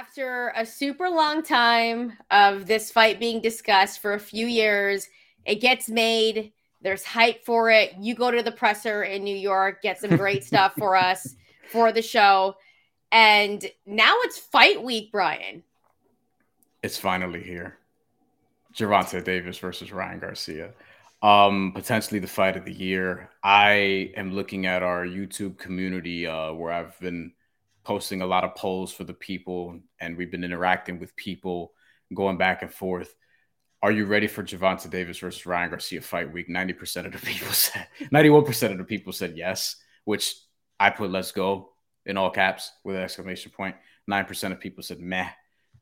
after a super long time of this fight being discussed for a few years, it gets made. There's hype for it. You go to the presser in New York, get some great stuff for us for the show. And now it's fight week, Bryan. It's finally here. Gervonta Davis versus Ryan Garcia. Um, potentially the fight of the year. I am looking at our YouTube community uh, where I've been posting a lot of polls for the people, and we've been interacting with people, going back and forth. Are you ready for Gervonta Davis versus Ryan Garcia fight week? 90% of the people said, 91% of the people said yes, which I put let's go in all caps with an exclamation point. 9% of people said meh.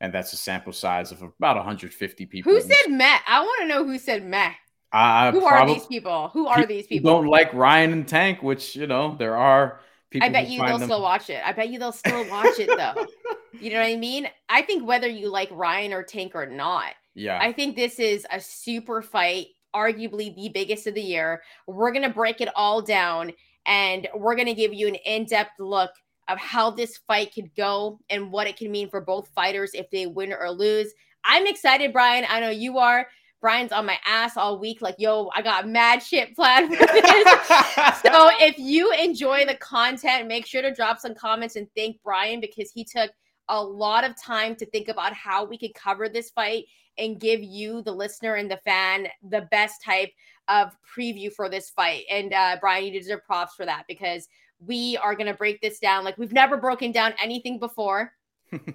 And that's a sample size of about 150 people. Who said meh? I want to know who said meh. Uh, who are these people? Who are these people? Don't like Ryan and Tank, which you know there are I bet you they'll them... still watch it. I bet you they'll still watch it though. you know what I mean? I think whether you like Ryan or Tank or not, yeah, I think this is a super fight, arguably the biggest of the year. We're gonna break it all down and we're gonna give you an in-depth look of how this fight could go and what it can mean for both fighters if they win or lose. I'm excited, Bryan. I know you are. Bryan's on my ass all week, like, yo, I got mad shit planned for this. so if you enjoy the content, make sure to drop some comments and thank Bryan because he took a lot of time to think about how we could cover this fight and give you, the listener and the fan, the best type of preview for this fight. And uh, Bryan, you deserve props for that because we are going to break this down like we've never broken down anything before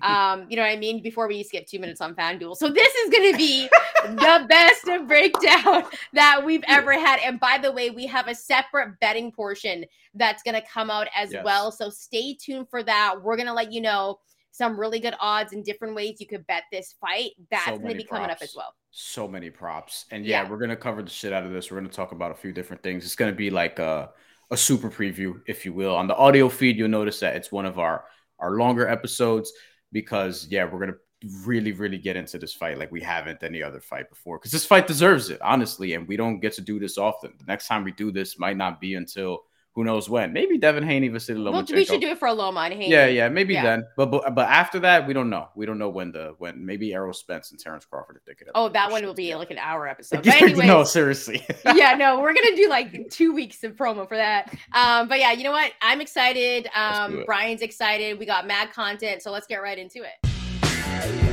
um, you know what I mean? Before we used to get two minutes on FanDuel. So this is going to be the best breakdown that we've ever had. And by the way, we have a separate betting portion that's going to come out as yes. well. So stay tuned for that. We're going to let you know some really good odds and different ways you could bet this fight. That's so going to be props. coming up as well. So many props. And yeah, yeah. we're going to cover the shit out of this. We're going to talk about a few different things. It's going to be like a, a super preview, if you will. On the audio feed, you'll notice that it's one of our our longer episodes because yeah, we're gonna really, really get into this fight like we haven't any other fight before. Because this fight deserves it, honestly, and we don't get to do this often. The next time we do this might not be until who knows when. Maybe Devin Haney, Vasily Lomachenko. Well, we should do it for Loma and Haney. Yeah, yeah, maybe yeah. then. But, but but after that, we don't know. We don't know when the when maybe Errol Spence and Terrence Crawford if they could. Oh, that one will be like an hour episode. But anyways, no, seriously. yeah, no, we're gonna do like two weeks of promo for that. Um, but yeah, you know what? I'm excited. Um, Bryan's excited. We got mad content, so let's get right into it.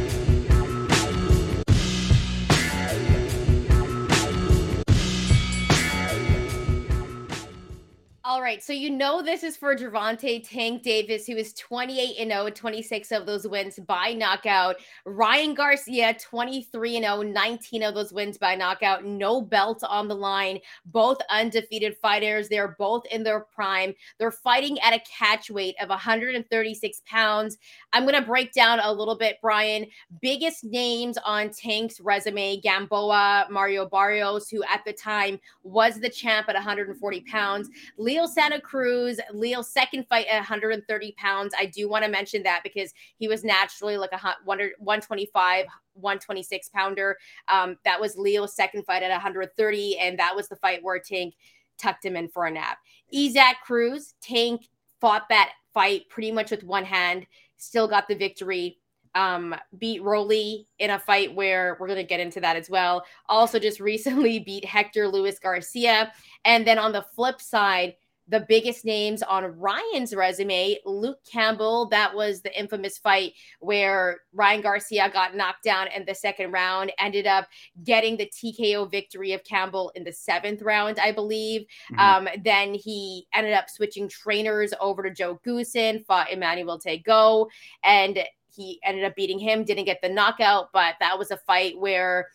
Right, so you know this is for Gervonta Tank Davis, who is 28 and 0, 26 of those wins by knockout. Ryan Garcia, 23 and 0, 19 of those wins by knockout. No belt on the line. Both undefeated fighters. They're both in their prime. They're fighting at a catch weight of 136 pounds. I'm going to break down a little bit, Bryan. Biggest names on Tank's resume Gamboa, Mario Barrios, who at the time was the champ at 140 pounds. Leo Santa Cruz, Leo's second fight at 130 pounds. I do want to mention that because he was naturally like a 125, 126 pounder. Um, that was Leo's second fight at 130, and that was the fight where Tank tucked him in for a nap. Isaac Cruz, Tank fought that fight pretty much with one hand, still got the victory um, beat Rolly in a fight where we're going to get into that as well. Also, just recently beat Hector Luis Garcia. And then on the flip side, the biggest names on Ryan's resume, Luke Campbell. That was the infamous fight where Ryan Garcia got knocked down in the second round, ended up getting the TKO victory of Campbell in the seventh round, I believe. Mm-hmm. Um, then he ended up switching trainers over to Joe Goossen, fought Emmanuel Tagoe, and he ended up beating him, didn't get the knockout, but that was a fight where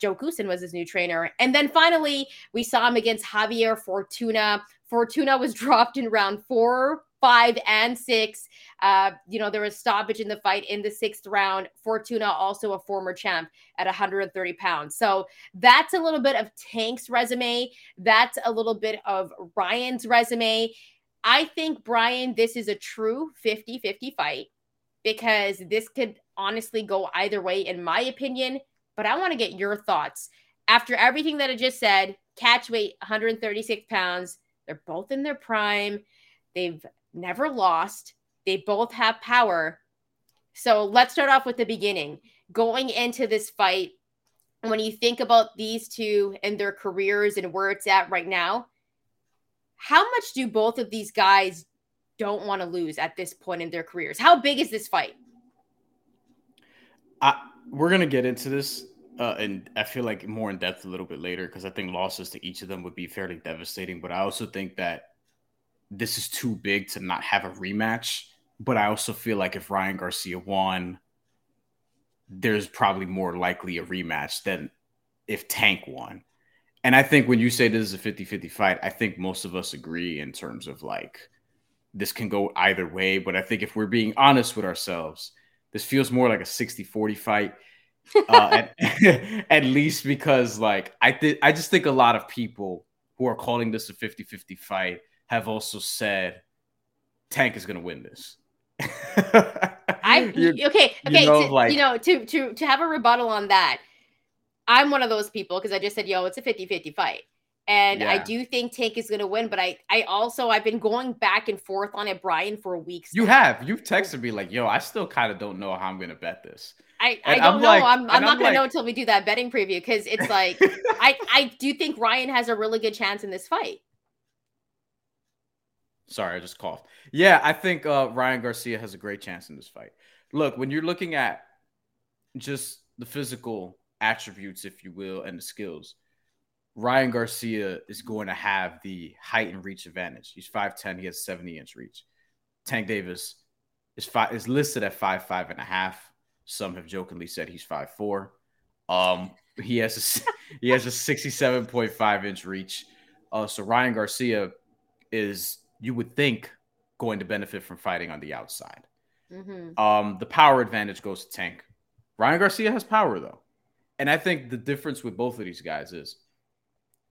Joe Goossen was his new trainer. And then finally, we saw him against Javier Fortuna. Fortuna was dropped in round four, five, and six. Uh, you know, there was stoppage in the fight in the sixth round. Fortuna, also a former champ at 130 pounds. So that's a little bit of Tank's resume. That's a little bit of Ryan's resume. I think, Bryan, this is a true 50 50 fight because this could honestly go either way, in my opinion. But I want to get your thoughts. After everything that I just said, catch weight 136 pounds, they're both in their prime. They've never lost. They both have power. So let's start off with the beginning. Going into this fight, when you think about these two and their careers and where it's at right now, how much do both of these guys don't want to lose at this point in their careers? How big is this fight? I, we're gonna get into this, uh, and I feel like more in depth a little bit later because I think losses to each of them would be fairly devastating. But I also think that this is too big to not have a rematch but I also feel like if Ryan Garcia won, there's probably more likely a rematch than if Tank won. And I think when you say this is a 50 50 fight, I think most of us agree in terms of like this can go either way. But I think if we're being honest with ourselves, this feels more like a 60 40 fight. Uh, at, at, least because like I think I just think a lot of people who are calling this a 50-50 fight have also said Tank is going to win this. I okay, okay, you know, to, like, you know, to to to have a rebuttal on that. I'm one of those people because I just said, yo, it's a 50-50 fight. And yeah. I do think Tank is gonna win, but I I also I've been going back and forth on it, Bryan, for weeks. You now. have. You've texted me like, yo, I still kind of don't know how I'm gonna bet this. I, I don't I'm know. Like, I'm, I'm not I'm gonna like... know until we do that betting preview because it's like I I do think Ryan has a really good chance in this fight. Sorry, I just coughed. Yeah, I think uh, Ryan Garcia has a great chance in this fight. Look, when you're looking at just the physical attributes, if you will, and the skills, Ryan Garcia is going to have the height and reach advantage. He's 5'10, he has 70 inch reach. Tank Davis is five is listed at five five and a half. Some have jokingly said he's five four. Um, he has a he has a 67.5 inch reach. Uh, so Ryan Garcia is you would think going to benefit from fighting on the outside. Mm-hmm. Um, the power advantage goes to Tank. Ryan Garcia has power though, and I think the difference with both of these guys is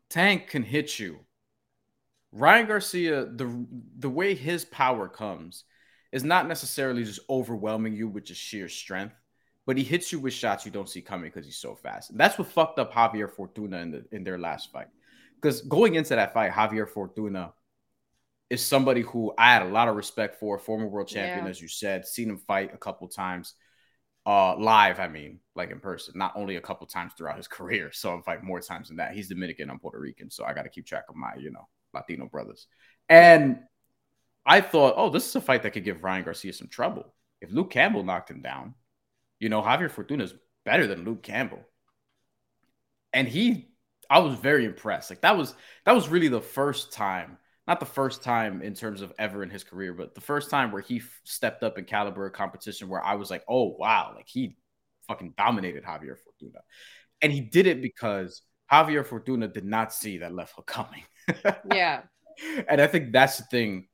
Tank can hit you. Ryan Garcia, the the way his power comes is not necessarily just overwhelming you with just sheer strength, but he hits you with shots you don't see coming because he's so fast. And that's what fucked up Javier Fortuna in the in their last fight. Because going into that fight, Javier Fortuna is somebody who I had a lot of respect for, former world champion, yeah. as you said, seen him fight a couple times, uh, live. I mean, like in person, not only a couple times throughout his career. So I'm fight more times than that. He's Dominican, I'm Puerto Rican, so I got to keep track of my, you know, Latino brothers. And I thought, oh, this is a fight that could give Ryan Garcia some trouble. If Luke Campbell knocked him down, you know, Javier Fortuna is better than Luke Campbell. And he, I was very impressed. Like that was that was really the first time not the first time in terms of ever in his career, but the first time where he f- stepped up in caliber of competition where I was like, oh wow, like he fucking dominated Javier Fortuna. And he did it because Javier Fortuna did not see that left hook coming. yeah. And I think that's the thing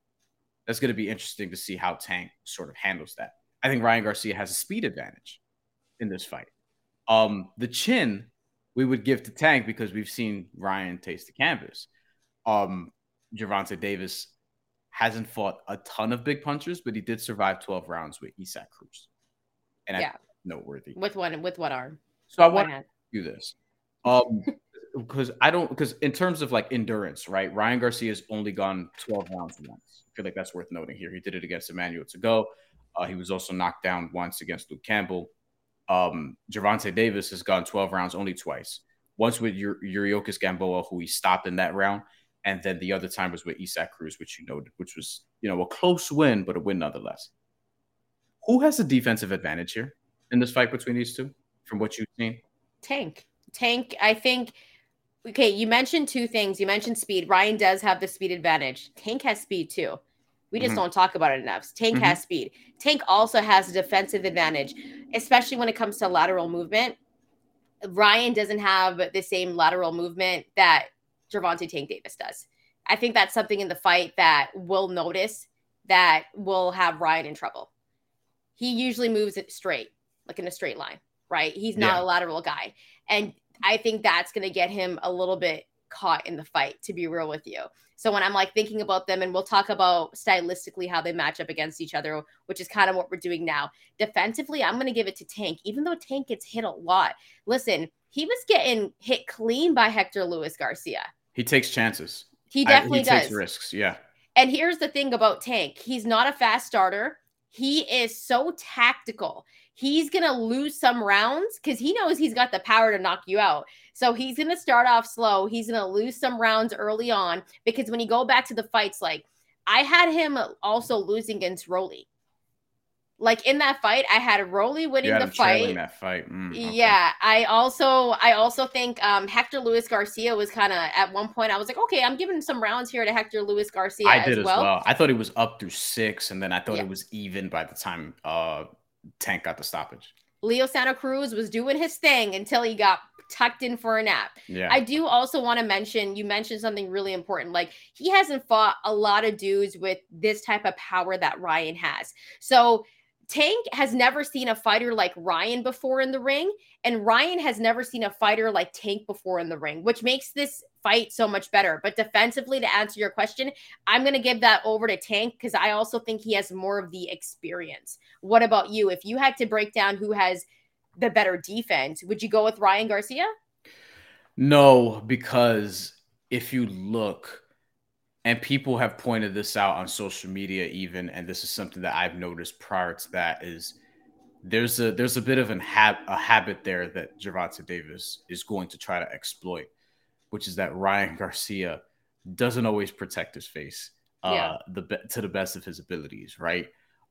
that's going to be interesting to see how Tank sort of handles that. I think Ryan Garcia has a speed advantage in this fight. Um, the chin we would give to Tank because we've seen Ryan taste the canvas. Um, Gervonta Davis hasn't fought a ton of big punchers, but he did survive 12 rounds with Isaac Cruz. And yeah. noteworthy. With one with what arm? So I want to do this. Um because I don't because in terms of like endurance, right? Ryan Garcia's only gone 12 rounds once. I feel like that's worth noting here. He did it against Emmanuel Tagoe. Uh, he was also knocked down once against Luke Campbell. Um, Gervonta Davis has gone 12 rounds only twice. Once with Yuriorkis Gamboa, who he stopped in that round, and then the other time was with Isaac Cruz, which you noted, which was you know a close win, but a win nonetheless. Who has the defensive advantage here in this fight between these two, from what you've seen? Tank, Tank. I think. Okay, you mentioned two things. You mentioned speed. Ryan does have the speed advantage. Tank has speed too. We just mm-hmm. don't talk about it enough. Tank mm-hmm. has speed. Tank also has a defensive advantage, especially when it comes to lateral movement. Ryan doesn't have the same lateral movement that Gervonta Tank Davis does. I think that's something in the fight that we'll notice that will have Ryan in trouble. He usually moves it straight, like in a straight line, right? He's not yeah. a lateral guy. And I think that's going to get him a little bit caught in the fight, to be real with you. So when I'm like thinking about them, and we'll talk about stylistically how they match up against each other, which is kind of what we're doing now. Defensively, I'm going to give it to Tank, even though Tank gets hit a lot. Listen, he was getting hit clean by Hector Luis Garcia. He takes chances. He definitely I, he does. takes risks. Yeah. And here's the thing about Tank: he's not a fast starter. he is so tactical. He's going to lose some rounds because he knows he's got the power to knock you out. So he's going to start off slow. He's going to lose some rounds early on because when you go back to the fights, like I had him also losing against Rolly. Like in that fight, I had Rolly winning the fight. That fight. Mm, okay. Yeah, I also I also think um, Hector Luis Garcia was kind of at one point. I was like, okay, I'm giving some rounds here to Hector Luis Garcia. I did as well. well. I thought he was up through six, and then I thought yeah. it was even by the time uh, Tank got the stoppage. Leo Santa Cruz was doing his thing until he got tucked in for a nap. Yeah. I do also want to mention you mentioned something really important. Like he hasn't fought a lot of dudes with this type of power that Ryan has. So Tank has never seen a fighter like Ryan before in the ring, and Ryan has never seen a fighter like Tank before in the ring, which makes this fight so much better. But defensively, to answer your question, I'm going to give that over to Tank because I also think he has more of the experience. What about you? If you had to break down who has the better defense, would you go with Ryan Garcia? No, because if you look, and people have pointed this out on social media even and this is something that i've noticed prior to that is there's a there's a bit of an a habit there that Gervonta Davis is going to try to exploit which is that Ryan Garcia doesn't always protect his face uh yeah. the to the best of his abilities right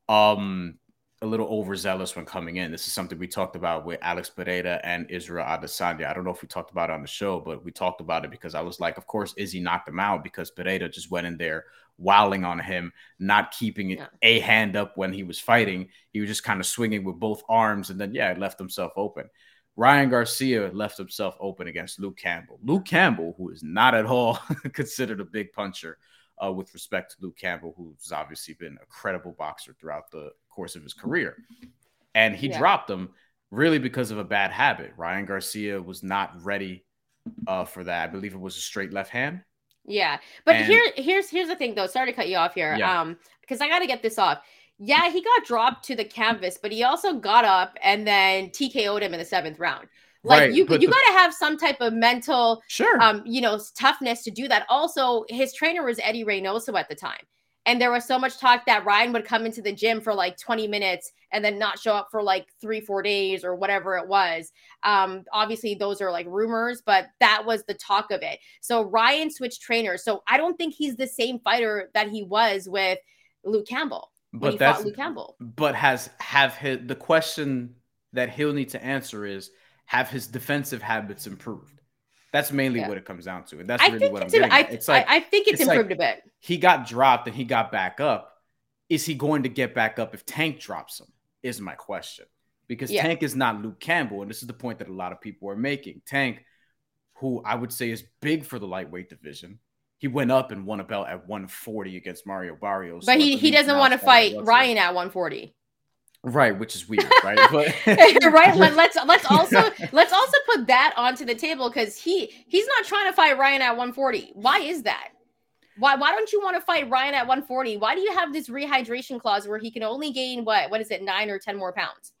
um a little overzealous when coming in. This is something we talked about with Alex Pereira and Israel Adesanya. I don't know if we talked about it on the show, but we talked about it because I was like, of course, Izzy knocked him out because Pereira just went in there wowing on him, not keeping yeah. a hand up when he was fighting. He was just kind of swinging with both arms, and then yeah, left himself open. Ryan Garcia left himself open against Luke Campbell. Luke Campbell, who is not at all considered a big puncher, uh, with respect to Luke Campbell, who's obviously been a credible boxer throughout the course of his career. And he yeah. dropped him really because of a bad habit. Ryan Garcia was not ready uh, for that. I believe it was a straight left hand. Yeah. But and, here here's here's the thing though. Sorry to cut you off here. Yeah. Um, because I gotta get this off. Yeah, he got dropped to the canvas, but he also got up and then TKO'd him in the seventh round. Like right, you, you the, got to have some type of mental, sure, um, you know, toughness to do that. Also, his trainer was Eddie Reynoso at the time, and there was so much talk that Ryan would come into the gym for like 20 minutes and then not show up for like three, four days or whatever it was. Um, obviously, those are like rumors, but that was the talk of it. So Ryan switched trainers. So I don't think he's the same fighter that he was with Luke Campbell. But that's Luke Campbell. But has have his the question that he'll need to answer is have his defensive habits improved? That's mainly yeah. what it comes down to. And that's I really what I'm getting. I, it's like I, I think it's, it's improved like a bit. He got dropped and he got back up. Is he going to get back up if Tank drops him? Is my question. Because yeah. Tank is not Luke Campbell. And this is the point that a lot of people are making. Tank, who I would say is big for the lightweight division, he went up and won a belt at 140 against Mario Barrios. But he, he doesn't want to fight Ryan at 140. Right, which is weird, right? But right, let's let's also let's also put that onto the table because he he's not trying to fight Ryan at 140. Why is that? Why why don't you want to fight Ryan at 140? Why do you have this rehydration clause where he can only gain what what is it nine or ten more pounds?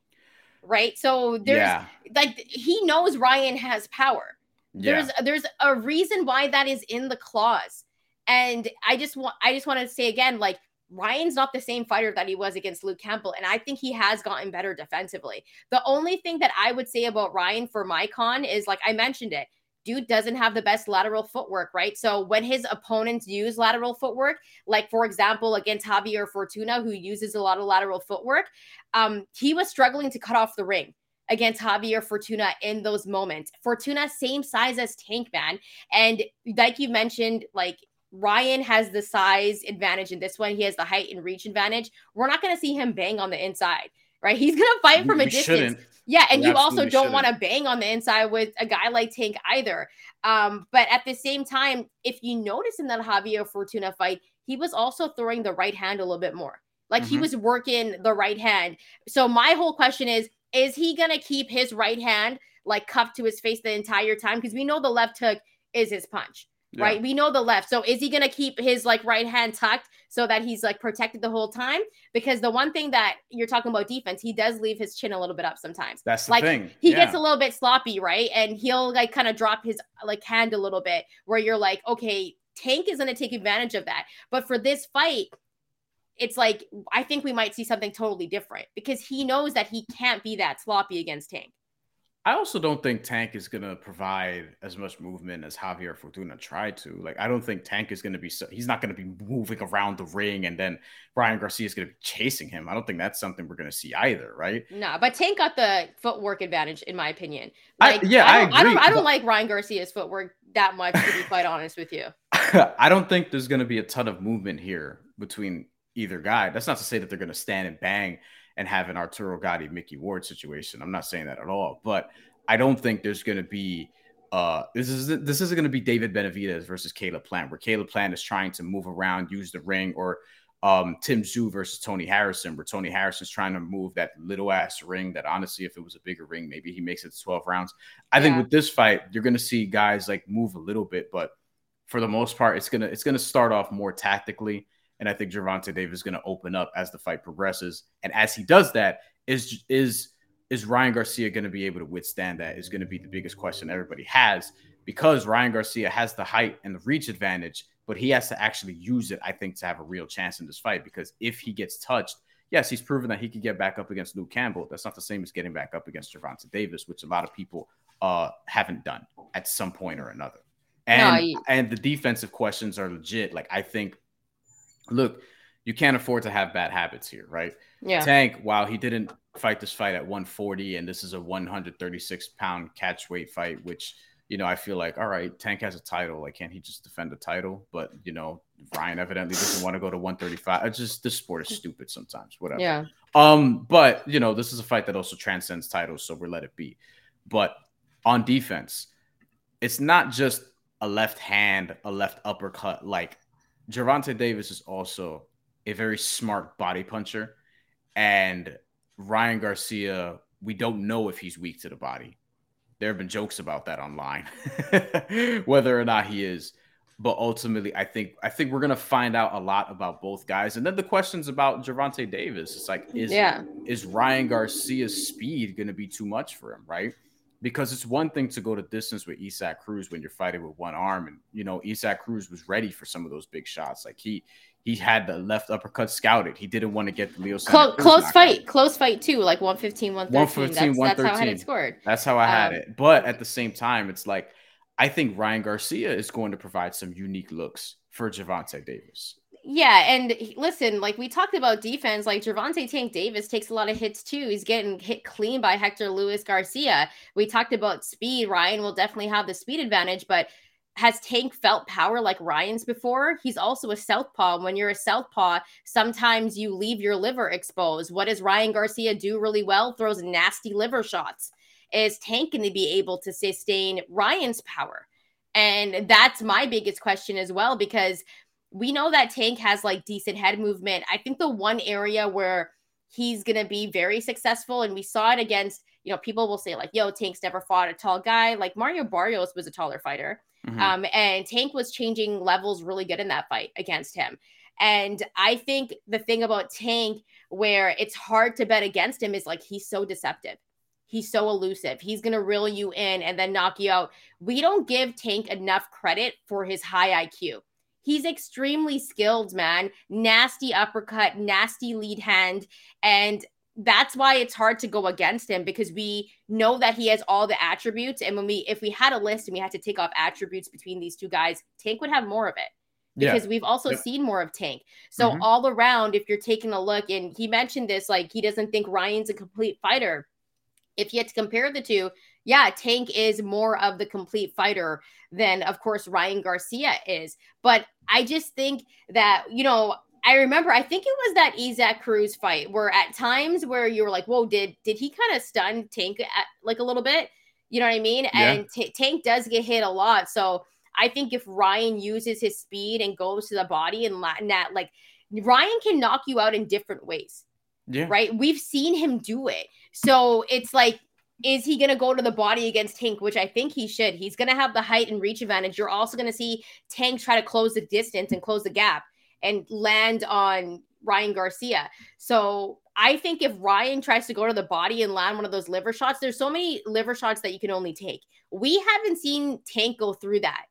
Right. So there's yeah. like he knows Ryan has power. There's there's a reason why that is in the clause. And I just want I just want to say again, like Ryan's not the same fighter that he was against Luke Campbell. And I think he has gotten better defensively. The only thing that I would say about Ryan for my con is like I mentioned it, dude doesn't have the best lateral footwork, right? So when his opponents use lateral footwork, like for example, against Javier Fortuna, who uses a lot of lateral footwork, um, he was struggling to cut off the ring against Javier Fortuna in those moments. Fortuna, same size as Tank Man. And like you mentioned, like Ryan has the size advantage in this one. He has the height and reach advantage. We're not going to see him bang on the inside, right? He's going to fight from we a distance. Shouldn't. Yeah, and we you also don't want to bang on the inside with a guy like Tank either. Um, but at the same time, if you notice in that Javier Fortuna fight, he was also throwing the right hand a little bit more. Like mm-hmm. he was working the right hand. So my whole question is: Is he going to keep his right hand like cuffed to his face the entire time? Because we know the left hook is his punch yeah. right? We know the left. So is he going to keep his like right hand tucked so that he's like protected the whole time? Because the one thing that you're talking about defense, he does leave his chin a little bit up sometimes. That's like thing. he yeah. gets a little bit sloppy, right? And he'll like kind of drop his like hand a little bit where you're like, okay, Tank is going to take advantage of that. But for this fight, it's like I think we might see something totally different because he knows that he can't be that sloppy against Tank. I also don't think Tank is going to provide as much movement as Javier Fortuna tried to. Like, I don't think Tank is going to be so, he's not going to be moving around the ring and then Ryan Garcia is going to be chasing him. I don't think that's something we're going to see either, right? No, but Tank got the footwork advantage, in my opinion. Like, I, yeah, I don't, I, I don't, I don't like Ryan Garcia's footwork that much, to be quite honest with you. I don't think there's going to be a ton of movement here between either guy. That's not to say that they're going to stand and bang and have an Arturo Gatti, Micky Ward situation. I'm not saying that at all, but I don't think there's going to be uh this is this isn't going to be David Benavidez versus Caleb Plant where Caleb Plant is trying to move around, use the ring or um Tim Tszyu versus Tony Harrison where Tony Harrison's trying to move that little ass ring that honestly if it was a bigger ring maybe he makes it 12 rounds. I yeah. think with this fight you're going to see guys like move a little bit but for the most part it's going to it's going to start off more tactically and I think Gervonta Davis is going to open up as the fight progresses. And as he does that, is is is Ryan Garcia going to be able to withstand that? Is going to be the biggest question everybody has because Ryan Garcia has the height and the reach advantage, but he has to actually use it, I think, to have a real chance in this fight. Because if he gets touched, yes, he's proven that he could get back up against Luke Campbell. That's not the same as getting back up against Gervonta Davis, which a lot of people uh, haven't done at some point or another. And no, and the defensive questions are legit. Like I think look, you can't afford to have bad habits here, right? Yeah. Tank, while he didn't fight this fight at 140, and this is a 136 pound catch weight fight, which you know I feel like, all right, Tank has a title. Like, can't he just defend the title? But you know, Ryan evidently doesn't want to go to 135. It's just this sport is stupid sometimes. Whatever. Yeah. Um, but you know, this is a fight that also transcends titles, so we're let it be. But on defense, it's not just a left hand, a left uppercut, like Gervonta Davis is also a very smart body puncher, and Ryan Garcia, we don't know if he's weak to the body. There have been jokes about that online, whether or not he is. But ultimately, I think I think we're gonna find out a lot about both guys. And then the questions about Gervonta Davis. It's like, is yeah. is Ryan Garcia's speed gonna be too much for him, right? Because it's one thing to go to distance with Isaac Cruz when you're fighting with one arm, and you know Isaac Cruz was ready for some of those big shots. Like he he had the left uppercut scouted. He didn't want to get the Leo. Close, close fight, out. close fight too, like 115, 113. 115, that's, that's how I had it scored. That's how I had um, it. But at the same time, it's like I think Ryan Garcia is going to provide some unique looks for Gervonta Davis. Yeah, and listen, like we talked about defense, like Gervonta Tank Davis takes a lot of hits too. He's getting hit clean by Hector Luis Garcia. We talked about speed. Ryan will definitely have the speed advantage, but has Tank felt power like Ryan's before? He's also a southpaw. When you're a southpaw, sometimes you leave your liver exposed. What does Ryan Garcia do really well? Throws nasty liver shots. Is Tank going to be able to sustain Ryan's power? And that's my biggest question as well, because we know that Tank has like decent head movement. I think the one area where he's going to be very successful, and we saw it against, you know, people will say like, yo, Tank's never fought a tall guy. Like Mario Barrios was a taller fighter. Mm-hmm. Um, and Tank was changing levels really good in that fight against him. And I think the thing about Tank where it's hard to bet against him is like he's so deceptive. He's so elusive. He's going to reel you in and then knock you out. We don't give Tank enough credit for his high IQ. He's extremely skilled, man. Nasty uppercut, nasty lead hand. And that's why it's hard to go against him because we know that he has all the attributes. And when we, if we had a list and we had to take off attributes between these two guys, Tank would have more of it because yeah. we've also seen more of Tank. So mm-hmm. all around, if you're taking a look, and he mentioned this, like he doesn't think Ryan's a complete fighter. If you had to compare the two, yeah, Tank is more of the complete fighter than, of course, Ryan Garcia is. But I just think that, you know, I remember, I think it was that Isaac Cruz fight where at times where you were like, whoa, did did he kind of stun Tank at, like a little bit? You know what I mean? Yeah. And t- Tank does get hit a lot. So I think if Ryan uses his speed and goes to the body and that, like Ryan can knock you out in different ways. Yeah. Right. We've seen him do it. So it's like is he going to go to the body against Tank, which I think he should. He's going to have the height and reach advantage. You're also going to see Tank try to close the distance and close the gap and land on Ryan Garcia. So I think if Ryan tries to go to the body and land one of those liver shots, there's so many liver shots that you can only take. We haven't seen Tank go through that.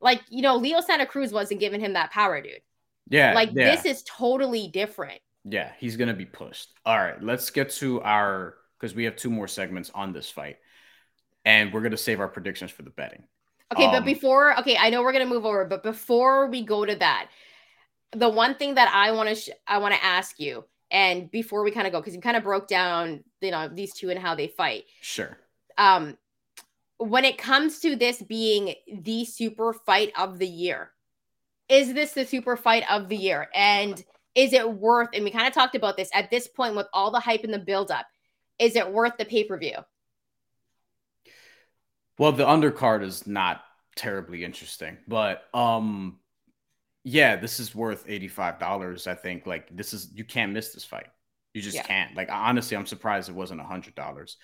Like, you know, Leo Santa Cruz wasn't giving him that power, dude. Yeah. Like yeah. this is totally different. Yeah, he's gonna be pushed. All right, let's get to our because we have two more segments on this fight, and we're gonna save our predictions for the betting. Okay, Um, but before, okay, I know we're gonna move over, but before we go to that, the one thing that I want to sh- I want to ask you, and before we kind of go, because you kind of broke down, you know, these two and how they fight. Sure. Um, when it comes to this being the super fight of the year, is this the super fight of the year? And is it worth? And we kind of talked about this at this point with all the hype and the buildup. Is it worth the pay per view? Well, the undercard is not terribly interesting, but um, yeah, this is worth eighty five dollars. I think like this is you can't miss this fight. You just Yeah. can't. Like honestly, I'm surprised it wasn't hundred dollars.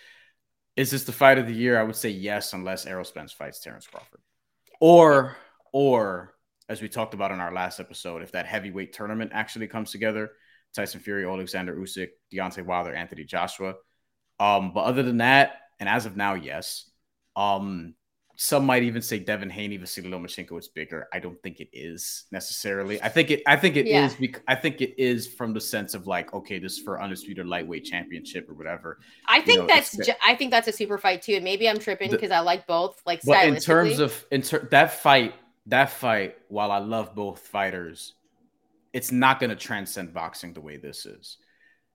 Is this the fight of the year? I would say yes, unless Errol Spence fights Terrence Crawford, or or as we talked about in our last episode, if that heavyweight tournament actually comes together, Tyson Fury, Alexander Usyk, Deontay Wilder, Anthony Joshua. Um, but other than that, and as of now, yes. Um, some might even say Devin Haney, Vasily Lomachenko is bigger. I don't think it is necessarily. I think it. I think it is. Yeah. Bec- I think it is from the sense of like, okay, this is for undisputed lightweight championship or whatever. I think know, that's ju- I think that's a super fight too. And maybe I'm tripping because I like both. Like, But in terms of in ter- that fight, that fight, while I love both fighters, it's not going to transcend boxing the way this is,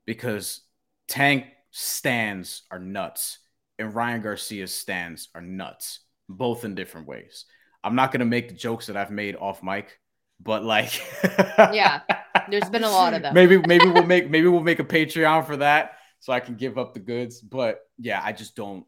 because Tank stands are nuts and Ryan Garcia's stands are nuts, both in different ways. I'm not going to make the jokes that I've made off mic, but like, Yeah, there's been a lot of them. Maybe maybe we'll make maybe we'll make a Patreon for that so I can give up the goods. But yeah, I just don't.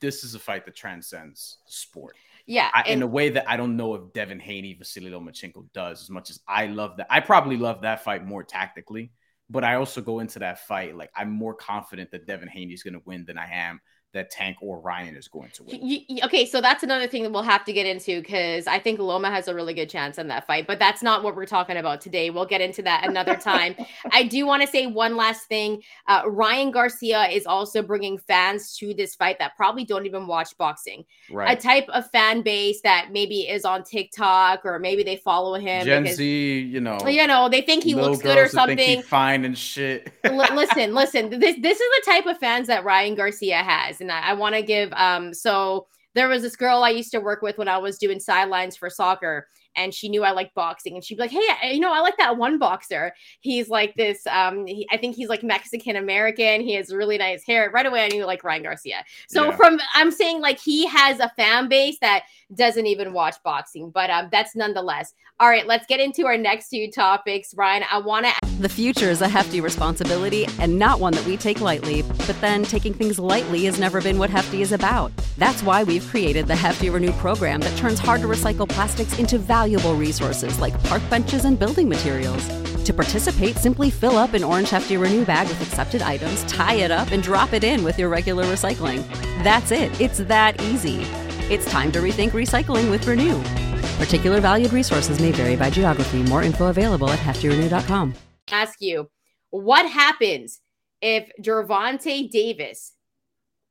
This is a fight that transcends sport. yeah, I, in a way that I don't know if Devin Haney, Vasily Lomachenko does as much as I love that. I probably love that fight more tactically, but I also go into that fight like I'm more confident that Devin Haney is going to win than I am that Tank or Ryan is going to win. Okay, so that's another thing that we'll have to get into because I think Loma has a really good chance in that fight, but that's not what we're talking about today. We'll get into that another time. I do want to say one last thing. Uh, Ryan Garcia is also bringing fans to this fight that probably don't even watch boxing. Right. A type of fan base that maybe is on TikTok or maybe they follow him Gen because Z, you know, you know they think he looks good or girls think he something. fine and shit. Li- listen, listen. This this is the type of fans that Ryan Garcia has, and I, I want to give. Um, so there was this girl I used to work with when I was doing sidelines for soccer, and she knew I liked boxing, and she'd be like, "Hey, I- you know, I like that one boxer. He's like this. Um, he, I think he's like Mexican American. He has really nice hair. Right away, I knew like Ryan Garcia. So Yeah. from I'm saying like he has a fan base that doesn't even watch boxing, but um, that's nonetheless. All right, let's get into our next two topics, Ryan. I want to The future is a hefty responsibility and not one that we take lightly. But then taking things lightly has never been what Hefty is about. That's why we've created the Hefty Renew program that turns hard to recycle plastics into valuable resources like park benches and building materials. To participate, simply fill up an orange Hefty Renew bag with accepted items, tie it up, and drop it in with your regular recycling. That's it. It's that easy. It's time to rethink recycling with Renew. Particular valued resources may vary by geography. More info available at heftyrenew.com. ask you what happens if Gervonta Davis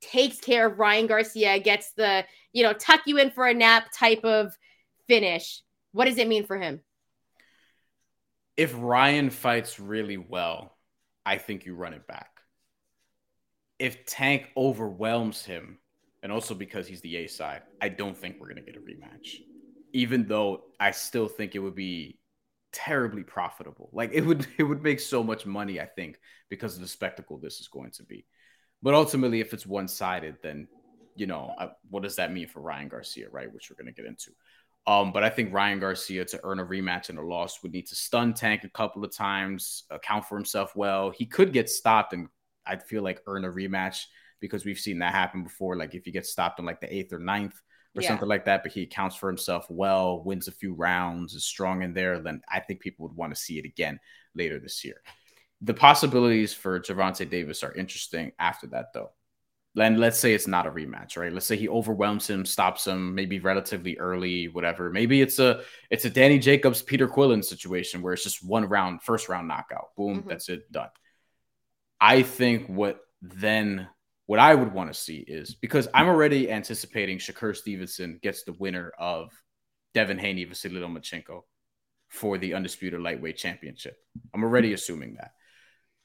takes care of Ryan Garcia, gets the, you know, tuck you in for a nap type of finish. What does it mean for him? if Ryan fights really well, I think you run it back. If Tank overwhelms him, and also because he's the A side, I don't think we're going to get a rematch. Even though I still think it would be terribly profitable. Like it would it would make so much money, I think, because of the spectacle this is going to be. But ultimately if it's one-sided, then you know, uh, what does that mean for Ryan Garcia, right? Which we're going to get into. Um, but I think Ryan Garcia to earn a rematch and a loss would need to stun Tank a couple of times, account for himself well. He could get stopped and I'd feel like earn a rematch because we've seen that happen before. Like if he gets stopped in like the eighth or ninth or Yeah. something like that, but he accounts for himself well, wins a few rounds, is strong in there, then I think people would want to see it again later this year. The possibilities for Gervonta Davis are interesting after that, though. Then let's say it's not a rematch, right? Let's say he overwhelms him, stops him, maybe relatively early, whatever. Maybe it's a it's a Danny Jacobs, Peter Quillin situation where it's just one round, first round knockout. Boom, Mhm. that's it, done. I think what then what I would want to see is because I'm already anticipating Shakur Stevenson gets the winner of Devin Haney, Vasily Lomachenko. for the undisputed lightweight championship. I'm already assuming that.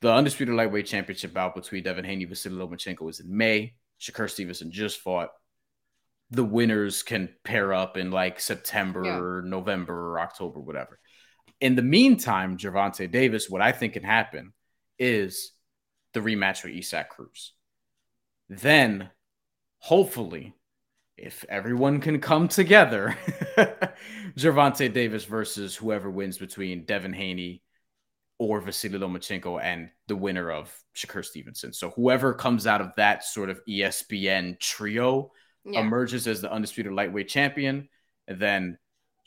The undisputed lightweight championship bout between Devin Haney Vasily Lomachenko is in May. Shakur Stevenson just fought. The winners can pair up in like September, yeah. November, or October, whatever. In the meantime, Gervonta Davis, what I think can happen is the rematch with Isaac Cruz. Then, hopefully, if everyone can come together, Gervonta Davis versus whoever wins between Devin Haney or Vasily Lomachenko and the winner of Shakur Stevenson. So whoever comes out of that sort of ESPN trio yeah. emerges as the undisputed lightweight champion. And then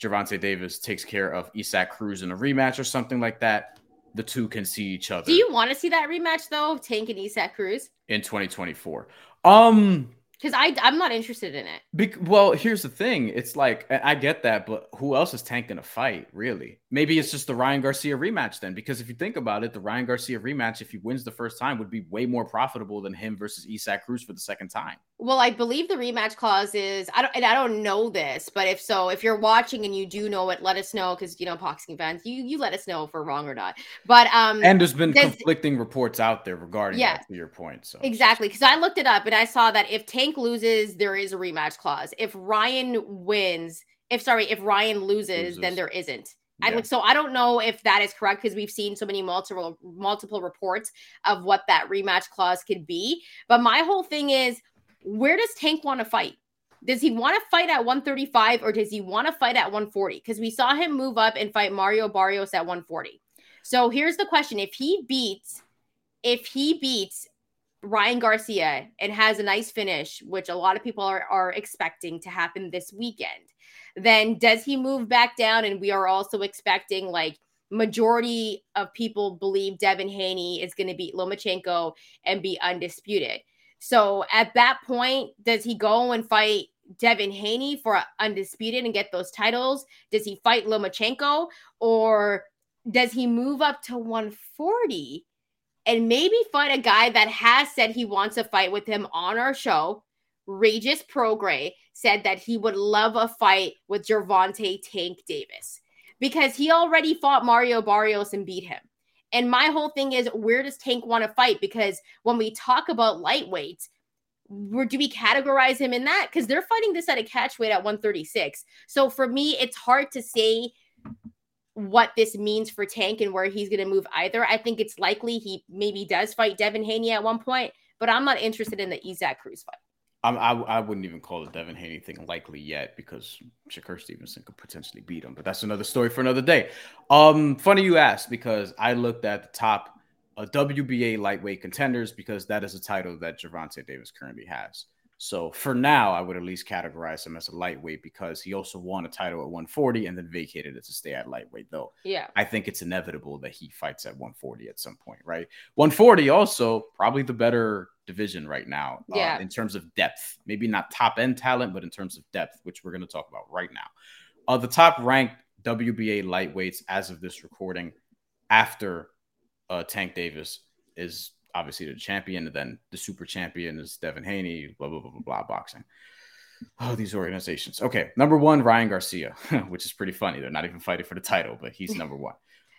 Gervonta Davis takes care of Isaac Cruz in a rematch or something like that. The two can see each other. Do you want to see that rematch though, Tank and Isaac Cruz? In 2024. Um because I I'm not interested in it. Be- well, here's the thing. It's like I get that, but who else is Tank gonna fight? Really? Maybe it's just the Ryan Garcia rematch then. Because if you think about it, the Ryan Garcia rematch, if he wins the first time, would be way more profitable than him versus Isaac Cruz for the second time. Well, I believe the rematch clause is I don't and I don't know this, but if so, if you're watching and you do know it, let us know because you know boxing fans, you you let us know if we're wrong or not. But um, and there's been conflicting reports out there regarding yeah, that. To your point, so exactly because I looked it up and I saw that if Tank loses, there is a rematch clause. If Ryan wins, if sorry, if Ryan loses, loses. then there isn't. Yeah. So I don't know if that is correct because we've seen so many multiple multiple reports of what that rematch clause could be. But my whole thing is, where does Tank want to fight? Does he want to fight at 135 or does he want to fight at 140? Because we saw him move up and fight Mario Barrios at 140. So here's the question: If he beats, if he beats Ryan Garcia and has a nice finish, which a lot of people are, are expecting to happen this weekend, then does he move back down? And we are also expecting like majority of people believe Devin Haney is going to beat Lomachenko and be undisputed. So at that point, does he go and fight Devin Haney for undisputed and get those titles? Does he fight Lomachenko or does he move up to 140 and maybe fight a guy that has said he wants to fight with him on our show. Regis Prograis said that he would love a fight with Gervonta Tank Davis because he already fought Mario Barrios and beat him. And my whole thing is, where does Tank want to fight? Because when we talk about lightweights, where do we categorize him in that? Because they're fighting this at a catch weight at 136. So for me, it's hard to say what this means for Tank and where he's going to move either. I think it's likely he maybe does fight Devin Haney at one point, but I'm not interested in the Isaac Cruz fight. I'm, I, I wouldn't even call the Devin Haney thing likely yet because Shakur Stevenson could potentially beat him, but that's another story for another day. Um, funny you asked because I looked at the top uh, WBA lightweight contenders because that is a title that Gervonta Davis currently has. So for now, I would at least categorize him as a lightweight because he also won a title at 140 and then vacated it to stay at lightweight. Though, yeah, I think it's inevitable that he fights at 140 at some point, right? 140 also probably the better division right now, uh, yeah, uh, in terms of depth. Maybe not top end talent, but in terms of depth, which we're going to talk about right now. Uh, the top ranked WBA lightweights as of this recording, after uh, Tank Davis, is obviously the champion, and then the super champion is Devin Haney, blah, blah, blah, blah, blah, boxing. Oh, these organizations. Okay. Number one, Ryan Garcia, which is pretty funny. They're not even fighting for the title, but he's number one.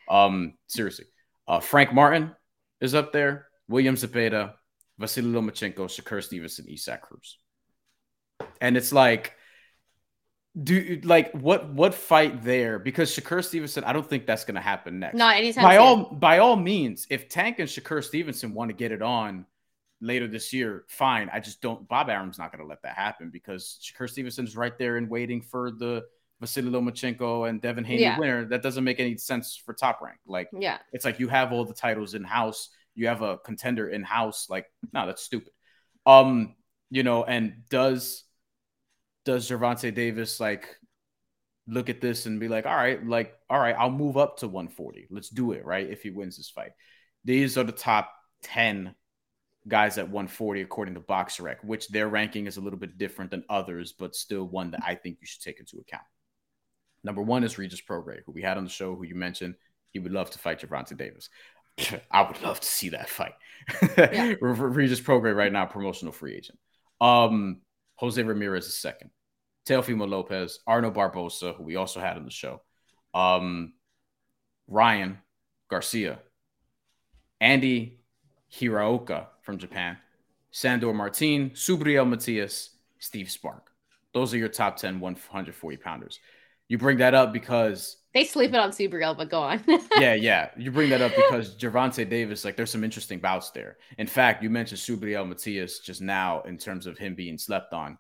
Um, seriously. Uh, Frank Martin is up there, William Zepeda, Vasily Lomachenko, Shakur Stevenson, Isaac Cruz. And it's like, do like what what fight there because Shakur Stevenson I don't think that's going to happen next. Not anytime. By soon. all by all means, if Tank and Shakur Stevenson want to get it on later this year, fine. I just don't. Bob Arum's not going to let that happen because Shakur Stevenson's right there and waiting for the Vasily Lomachenko and Devin Haney yeah. winner. That doesn't make any sense for top rank. Like, yeah, it's like you have all the titles in house. You have a contender in house. Like, no, that's stupid. Um, you know, and does does Gervonta Davis like look at this and be like, all right, like, all right, I'll move up to 140. Let's do it, right? If he wins this fight. These are the top 10 guys at 140 according to BoxRec, which their ranking is a little bit different than others, but still one that I think you should take into account. Number one is Regis Prograis, who we had on the show, who you mentioned he would love to fight Gervonta Davis. I would love to see that fight. Yeah. Regis Prograis right now, promotional free agent. Um, Jose Ramirez is second. Teofimo Lopez, Arnold Barboza, who we also had on the show. Um, Ryan Garcia, Andy Hiraoka from Japan, Sandor Martin, Subriel Matias, Steve Spark. Those are your top 10 140 pounders. You bring that up because they sleep it on Subriel, but go on. yeah, yeah. You bring that up because Gervonta Davis, like, there's some interesting bouts there. In fact, you mentioned Subriel Matias just now in terms of him being slept on.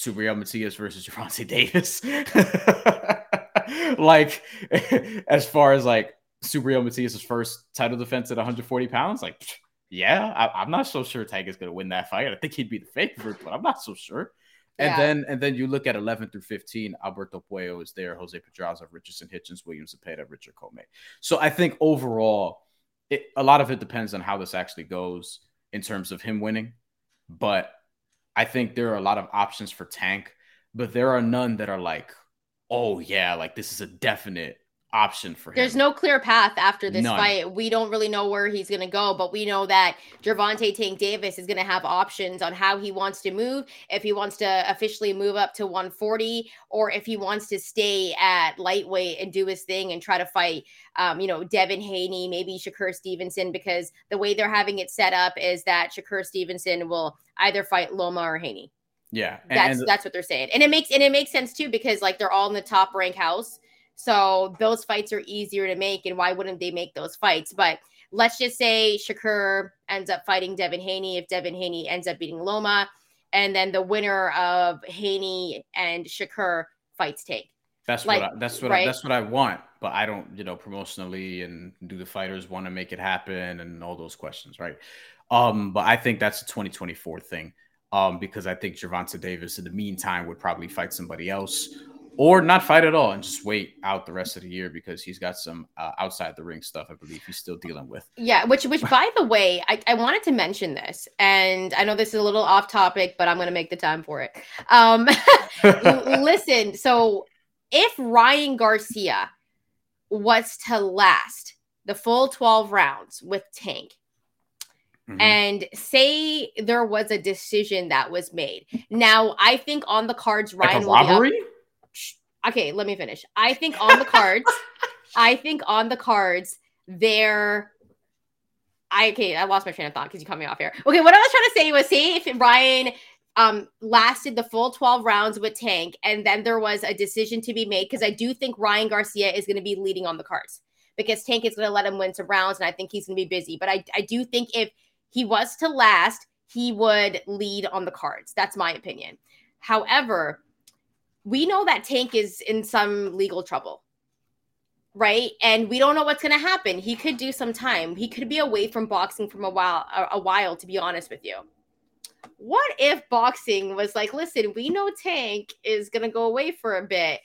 Subriel Matias versus Gervonta Davis. like, as far as like Subriel Matias' first title defense at 140 pounds, like, yeah, I, am not so sure is going to win that fight. I think he'd be the favorite, but I'm not so sure. And yeah. then and then you look at 11 through 15, Alberto Puello is there, Jose Pedraza, Richardson Hitchens, Williams Zepeda, Richard Commey. So I think overall, it, a lot of it depends on how this actually goes in terms of him winning. But I think there are a lot of options for Tank, but there are none that are like, oh yeah, like this is a definite option for him. There's no clear path after this None. fight. We don't really know where he's going to go, but we know that Gervonta Tank Davis is going to have options on how he wants to move. If he wants to officially move up to 140, or if he wants to stay at lightweight and do his thing and try to fight, um, you know, Devin Haney, maybe Shakur Stevenson, because the way they're having it set up is that Shakur Stevenson will either fight Loma or Haney. Yeah, and, that's and that's what they're saying, and it makes and it makes sense too because like they're all in the top rank house, so those fights are easier to make, and why wouldn't they make those fights? But let's just say Shakur ends up fighting Devin Haney if Devin Haney ends up beating Loma, and then the winner of Haney and Shakur fights Tank. That's like, what I, that's what right? I, that's what I want, but I don't, you know, promotionally and do the fighters want to make it happen and all those questions, right? Um, but I think that's a 2024 thing. Um, because I think Gervonta Davis in the meantime would probably fight somebody else or not fight at all and just wait out the rest of the year because he's got some uh, outside the ring stuff. I believe he's still dealing with. Yeah, which which by the way, I, I wanted to mention this, and I know this is a little off topic, but I'm going to make the time for it. Um, listen, so if Ryan Garcia was to last the full 12 rounds with Tank. Mm-hmm. And say there was a decision that was made. Now, I think on the cards, Ryan like a robbery okay, let me finish. I think on the cards, I think on the cards, there. I okay, I lost my train of thought because you cut me off here. Okay, what I was trying to say was say if Ryan um lasted the full 12 rounds with Tank, and then there was a decision to be made, because I do think Ryan Garcia is going to be leading on the cards because Tank is going to let him win some rounds, and I think he's going to be busy. But I, I do think if he was to last, he would lead on the cards. That's my opinion. However, we know that Tank is in some legal trouble, right? And we don't know what's going to happen. He could do some time. He could be away from boxing from a while, a, a while, to be honest with you. What if boxing was like, listen, we know Tank is going to go away for a bit.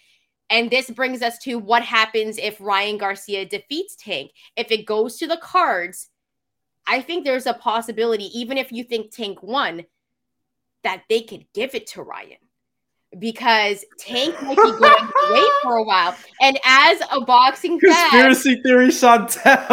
And this brings us to what happens if Ryan Garcia defeats Tank. If it goes to the cards, I think there's a possibility, even if you think Tank won, that they could give it to Ryan because Tank might be going away for a while. And as a boxing conspiracy fan, theory, Shantelle.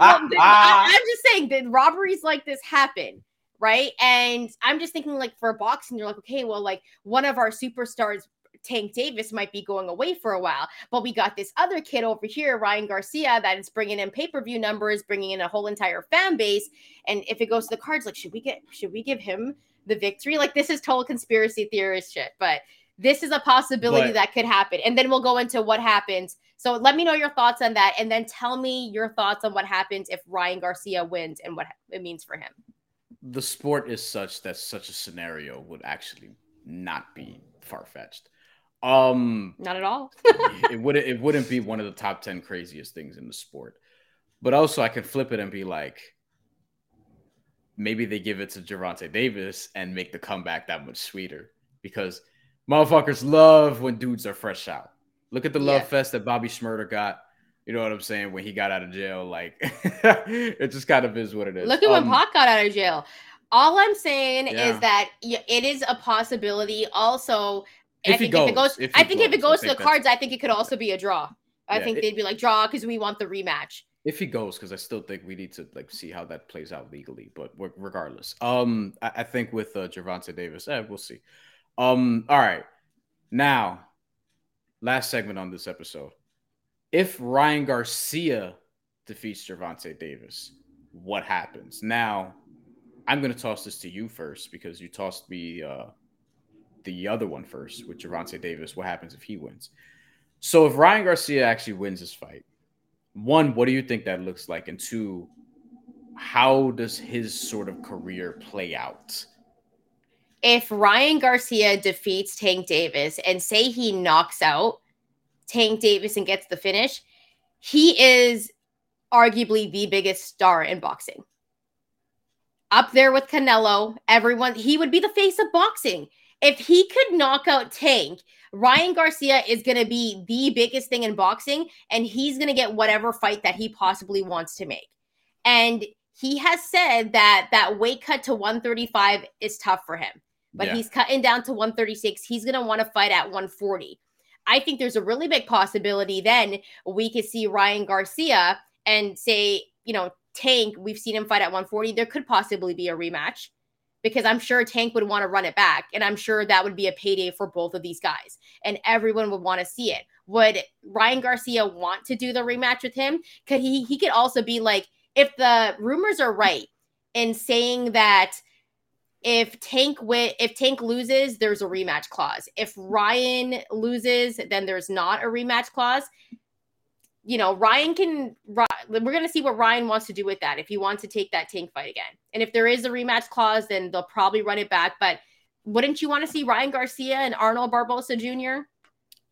I, am just saying that robberies like this happen, right? And I'm just thinking, like for boxing, you're like, okay, well, like one of our superstars. Tank Davis might be going away for a while, but we got this other kid over here, Ryan Garcia, that is bringing in pay per view numbers, bringing in a whole entire fan base. And if it goes to the cards, like, should we get, should we give him the victory. Like this is total conspiracy theorist shit, but this is a possibility but, that could happen. And then we'll go into what happens. So let me know your thoughts on that, and then tell me your thoughts on what happens if Ryan Garcia wins and what it means for him. The sport is such that such a scenario would actually not be far fetched. Um, not at all. it would it wouldn't be one of the top ten craziest things in the sport. But also, I can flip it and be like, maybe they give it to Gervonta Davis and make the comeback that much sweeter because motherfuckers love when dudes are fresh out. Look at the love yeah. fest that Bobby Shmurda got. You know what I'm saying? When he got out of jail, like it just kind of is what it is. Look at um, when Pac got out of jail. All I'm saying yeah. is that it is a possibility. Also, if I think goes, if it goes, if I think goes, if it goes to the cards, I think it could also be a draw. I yeah, think it, they'd be like draw because we want the rematch if he goes, because I still think we need to like see how that plays out legally. But regardless, um, I, I think with uh, Gervonta Davis, eh, we'll see. Um, all right, now last segment on this episode. if Ryan Garcia defeats Gervonta Davis, what happens? Now, I'm going to toss this to you first because you tossed me uh, the other one first with Gervonta Davis. What happens if he wins? So, if Ryan Garcia actually wins this fight, one, what do you think that looks like? And two, how does his sort of career play out? If Ryan Garcia defeats Tank Davis and say he knocks out Tank Davis and gets the finish, he is arguably the biggest star in boxing. Up there with Canelo, everyone, he would be the face of boxing. If he could knock out Tank, Ryan Garcia is going to be the biggest thing in boxing, and he's going to get whatever fight that he possibly wants to make. And he has said that that weight cut to 135 is tough for him, but yeah. he's cutting down to 136. He's going to want to fight at 140. I think there's a really big possibility then we could see Ryan Garcia and say, you know, Tank, we've seen him fight at 140. There could possibly be a rematch because I'm sure Tank would want to run it back. And I'm sure that would be a payday for both of these guys. And everyone would want to see it. Would Ryan Garcia want to do the rematch with him? Could he he could also be like, if the rumors are right in saying that if Tank win, if Tank loses, there's a rematch clause. If Ryan loses, then there's not a rematch clause. You know, Ryan can. We're going to see what Ryan wants to do with that. If he wants to take that Tank fight again, and if there is a rematch clause, then they'll probably run it back. But wouldn't you want to see Ryan Garcia and Arnold Barboza Jr.?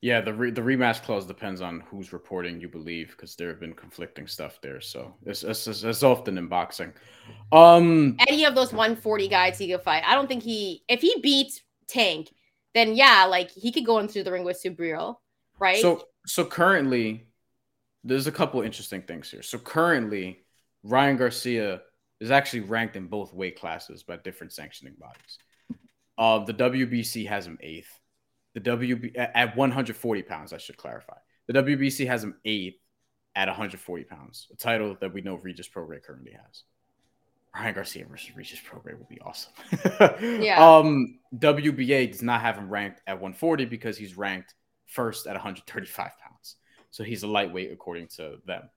Yeah, the re- the rematch clause depends on who's reporting you believe because there have been conflicting stuff there. So it's, it's, it's often in boxing. Um, any of those 140 guys he could fight. I don't think he if he beats Tank, then yeah, like he could go into the ring with Subriel, right? So so currently, there's a couple interesting things here. So currently, Ryan Garcia is actually ranked in both weight classes by different sanctioning bodies. Uh, the WBC has him eighth. The WB at 140 pounds, I should clarify. The WBC has him eighth at 140 pounds, a title that we know Regis Prograis currently has. Ryan Garcia versus Regis Prograis would be awesome. yeah. Um, WBA does not have him ranked at 140 because he's ranked first at 135 pounds. So he's a lightweight according to them.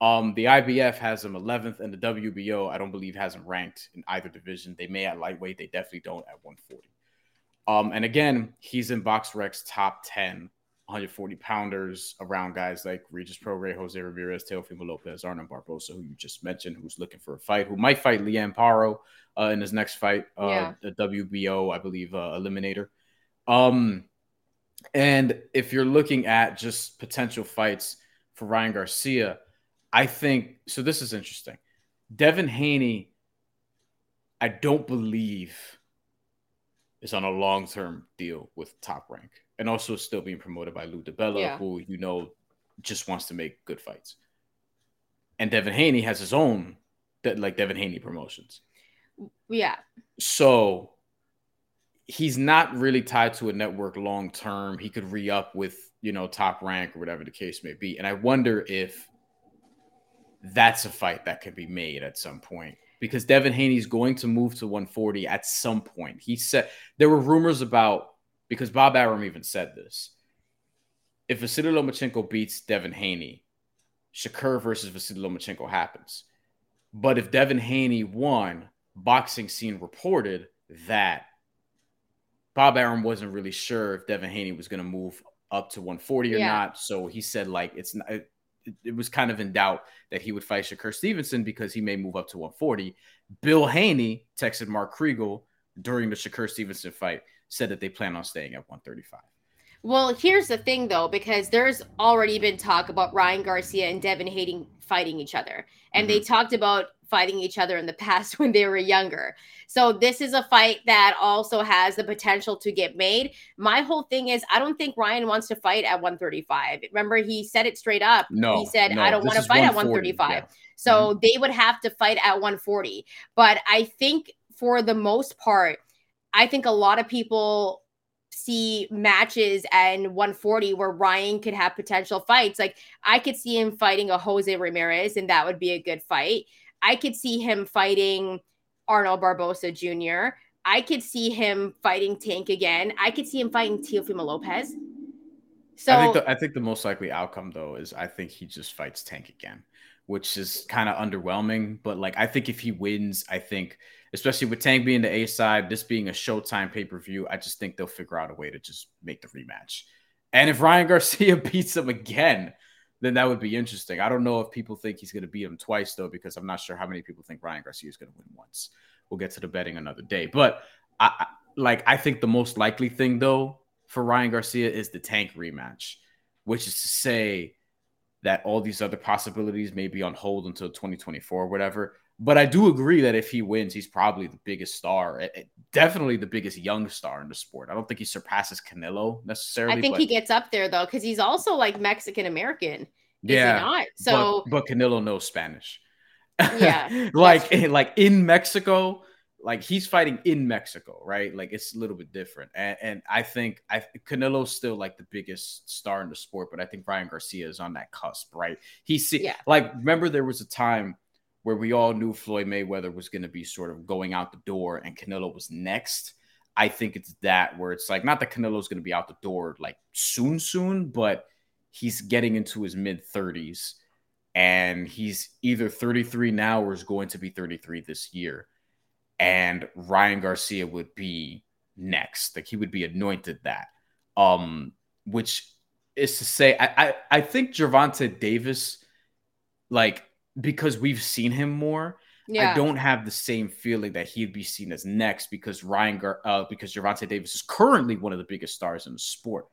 Um, the IBF has him 11th, and the WBO, I don't believe, has him ranked in either division. They may at lightweight, they definitely don't at 140. Um, and again, he's in BoxRec's top 10 140 pounders around guys like Regis Prograis, Jose Ramirez, Teofimo Lopez, Arnold Barboza, who you just mentioned, who's looking for a fight, who might fight Liam Paro uh, in his next fight, uh, yeah. the WBO, I believe, uh, Eliminator. Um, and if you're looking at just potential fights for Ryan Garcia, I think so. This is interesting. Devin Haney, I don't believe is on a long term deal with Top Rank, and also still being promoted by Lou DiBella, yeah. who you know just wants to make good fights. And Devin Haney has his own, like Devin Haney promotions. Yeah. So he's not really tied to a network long term. He could re up with you know Top Rank or whatever the case may be. And I wonder if that's a fight that could be made at some point because Devin Haney's going to move to 140 at some point. He said there were rumors about because Bob Arum even said this. If Vasily Lomachenko beats Devin Haney, Shakur versus Vasily Lomachenko happens. But if Devin Haney won, boxing scene reported that Bob Arum wasn't really sure if Devin Haney was going to move up to 140 or yeah. not. So he said like it's not it was kind of in doubt that he would fight Shakur Stevenson because he may move up to 140. Bill Haney texted Mark Kriegel during the Shakur Stevenson fight, said that they plan on staying at 135. Well, here's the thing though, because there's already been talk about Ryan Garcia and Devin Haney fighting each other. And mm-hmm. they talked about fighting each other in the past when they were younger. So this is a fight that also has the potential to get made. My whole thing is I don't think Ryan wants to fight at 135. Remember he said it straight up. No. He said no, I don't want to fight at 135. Yeah. So mm-hmm. they would have to fight at 140. But I think for the most part I think a lot of people see matches and 140 where Ryan could have potential fights. Like I could see him fighting a Jose Ramirez and that would be a good fight. I could see him fighting Arnold Barboza Jr. I could see him fighting Tank again. I could see him fighting Teofimo Lopez. So I think the, I think the most likely outcome though is I think he just fights Tank again, which is kind of underwhelming. But like I think if he wins, I think especially with Tank being the A side, this being a Showtime pay per view, I just think they'll figure out a way to just make the rematch. And if Ryan Garcia beats him again, then that would be interesting. I don't know if people think he's going to beat him twice though, because I'm not sure how many people think Ryan Garcia is going to win once. We'll get to the betting another day, but I like I think the most likely thing though for Ryan Garcia is the Tank rematch, which is to say that all these other possibilities may be on hold until 2024 or whatever. But I do agree that if he wins, he's probably the biggest star, eh, eh, definitely the biggest young star in the sport. I don't think he surpasses Canelo necessarily. I think he gets up there though, because he's also like Mexican American. Yeah, not? So, but, but Canelo knows Spanish. Yeah, like like in Mexico, like he's fighting in Mexico, right? Like it's a little bit different. And, and I think I Canelo's still like the biggest star in the sport, but I think Ryan Garcia is on that cusp, right? He's Yeah. like remember there was a time where we all knew Floyd Mayweather was going to be sort of going out the door and Canelo was next. I think it's that where it's like not that Canelo's going to be out the door like soon, soon, but he's getting into his mid 30s and he's either 33 now or is going to be 33 this year and Ryan Garcia would be next. Like he would be anointed that. Um, which is to say, I I, I think Gervonta Davis, like because we've seen him more. yeah. I don't have the same feeling that he'd be seen as next because Ryan Gar- uh, because Gervonta Davis is currently one of the biggest stars in the sport.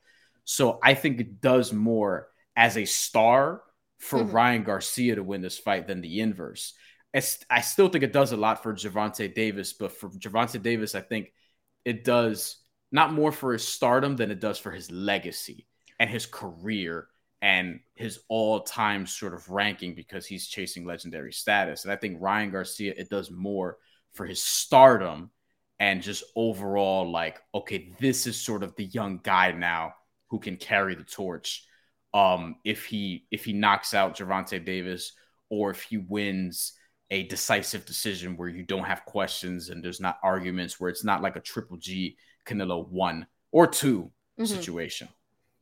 So I think it does more as a star for Mhm. Ryan Garcia to win this fight than the inverse. It's, I still think it does a lot for Gervonta Davis, but for Gervonta Davis, I think it does not more for his stardom than it does for his legacy and his career and his all-time sort of ranking because he's chasing legendary status. And I think Ryan Garcia, it does more for his stardom and just overall, like, okay, this is sort of the young guy now who can carry the torch. Um, if he if he knocks out Gervonta Davis or if he wins a decisive decision where you don't have questions and there's not arguments where it's not like a triple G Canelo one or 2 Mhm. situation.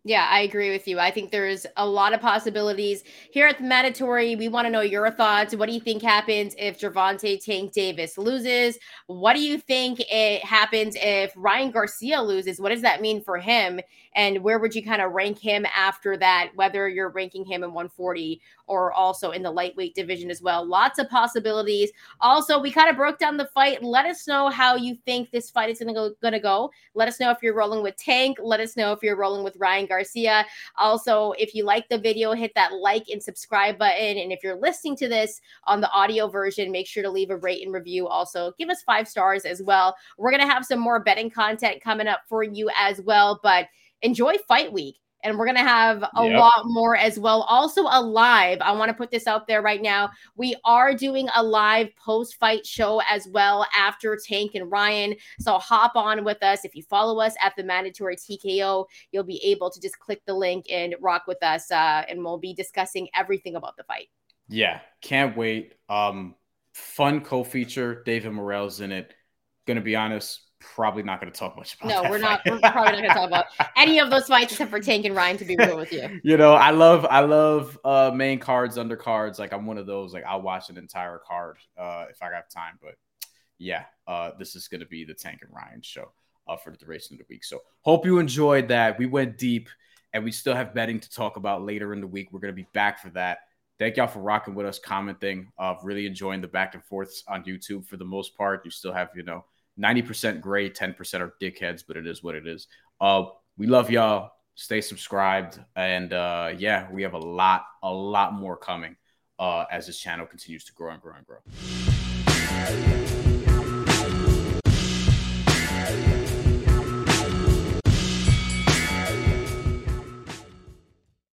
Yeah, I agree with you. I think there's a lot of possibilities here at the mandatory. We want to know your thoughts. What do you think happens if Gervonta Tank Davis loses? What do you think it happens if Ryan Garcia loses? What does that mean for him? And where would you kind of rank him after that? Whether you're ranking him in 140 or also in the lightweight division as well. Lots of possibilities. Also, we kind of broke down the fight. Let us know how you think this fight is going to go. Going to go. Let us know if you're rolling with Tank. Let us know if you're rolling with Ryan Garcia. Also, if you like the video, hit that like and subscribe button. And if you're listening to this on the audio version, make sure to leave a rate and review. Also, give us five stars as well. We're going to have some more betting content coming up for you as well. But enjoy fight week. And we're going to have a Yep. lot more as well. Also, a live. I want to put this out there right now. We are doing a live post fight show as well after Tank and Ryan. So hop on with us. If you follow us at the mandatory TKO, you'll be able to just click the link and rock with us. Uh, and we'll be discussing everything about the fight. Yeah, can't wait. Um, fun co-feature. David Morrell's in it. Gonna be honest, probably not gonna talk much about. No, we're not. We're probably not going to talk about any of those fights except for Tank and Ryan. To be real with you. you know, I love I love uh main cards, undercards. Like I'm one of those. Like I'll watch an entire card uh if I got time. But yeah, uh this is gonna be the Tank and Ryan show uh for the duration of the week. So hope you enjoyed that. We went deep and we still have betting to talk about later in the week. We're gonna be back for that. Thank y'all for rocking with us, commenting, uh really enjoying the back and forths on YouTube for the most part. You still have, you know, 90% gray, 10% are dickheads, but it is what it is. Uh we love y'all. Stay subscribed. And uh yeah we have a lot a lot more coming uh as this channel continues to grow and grow and grow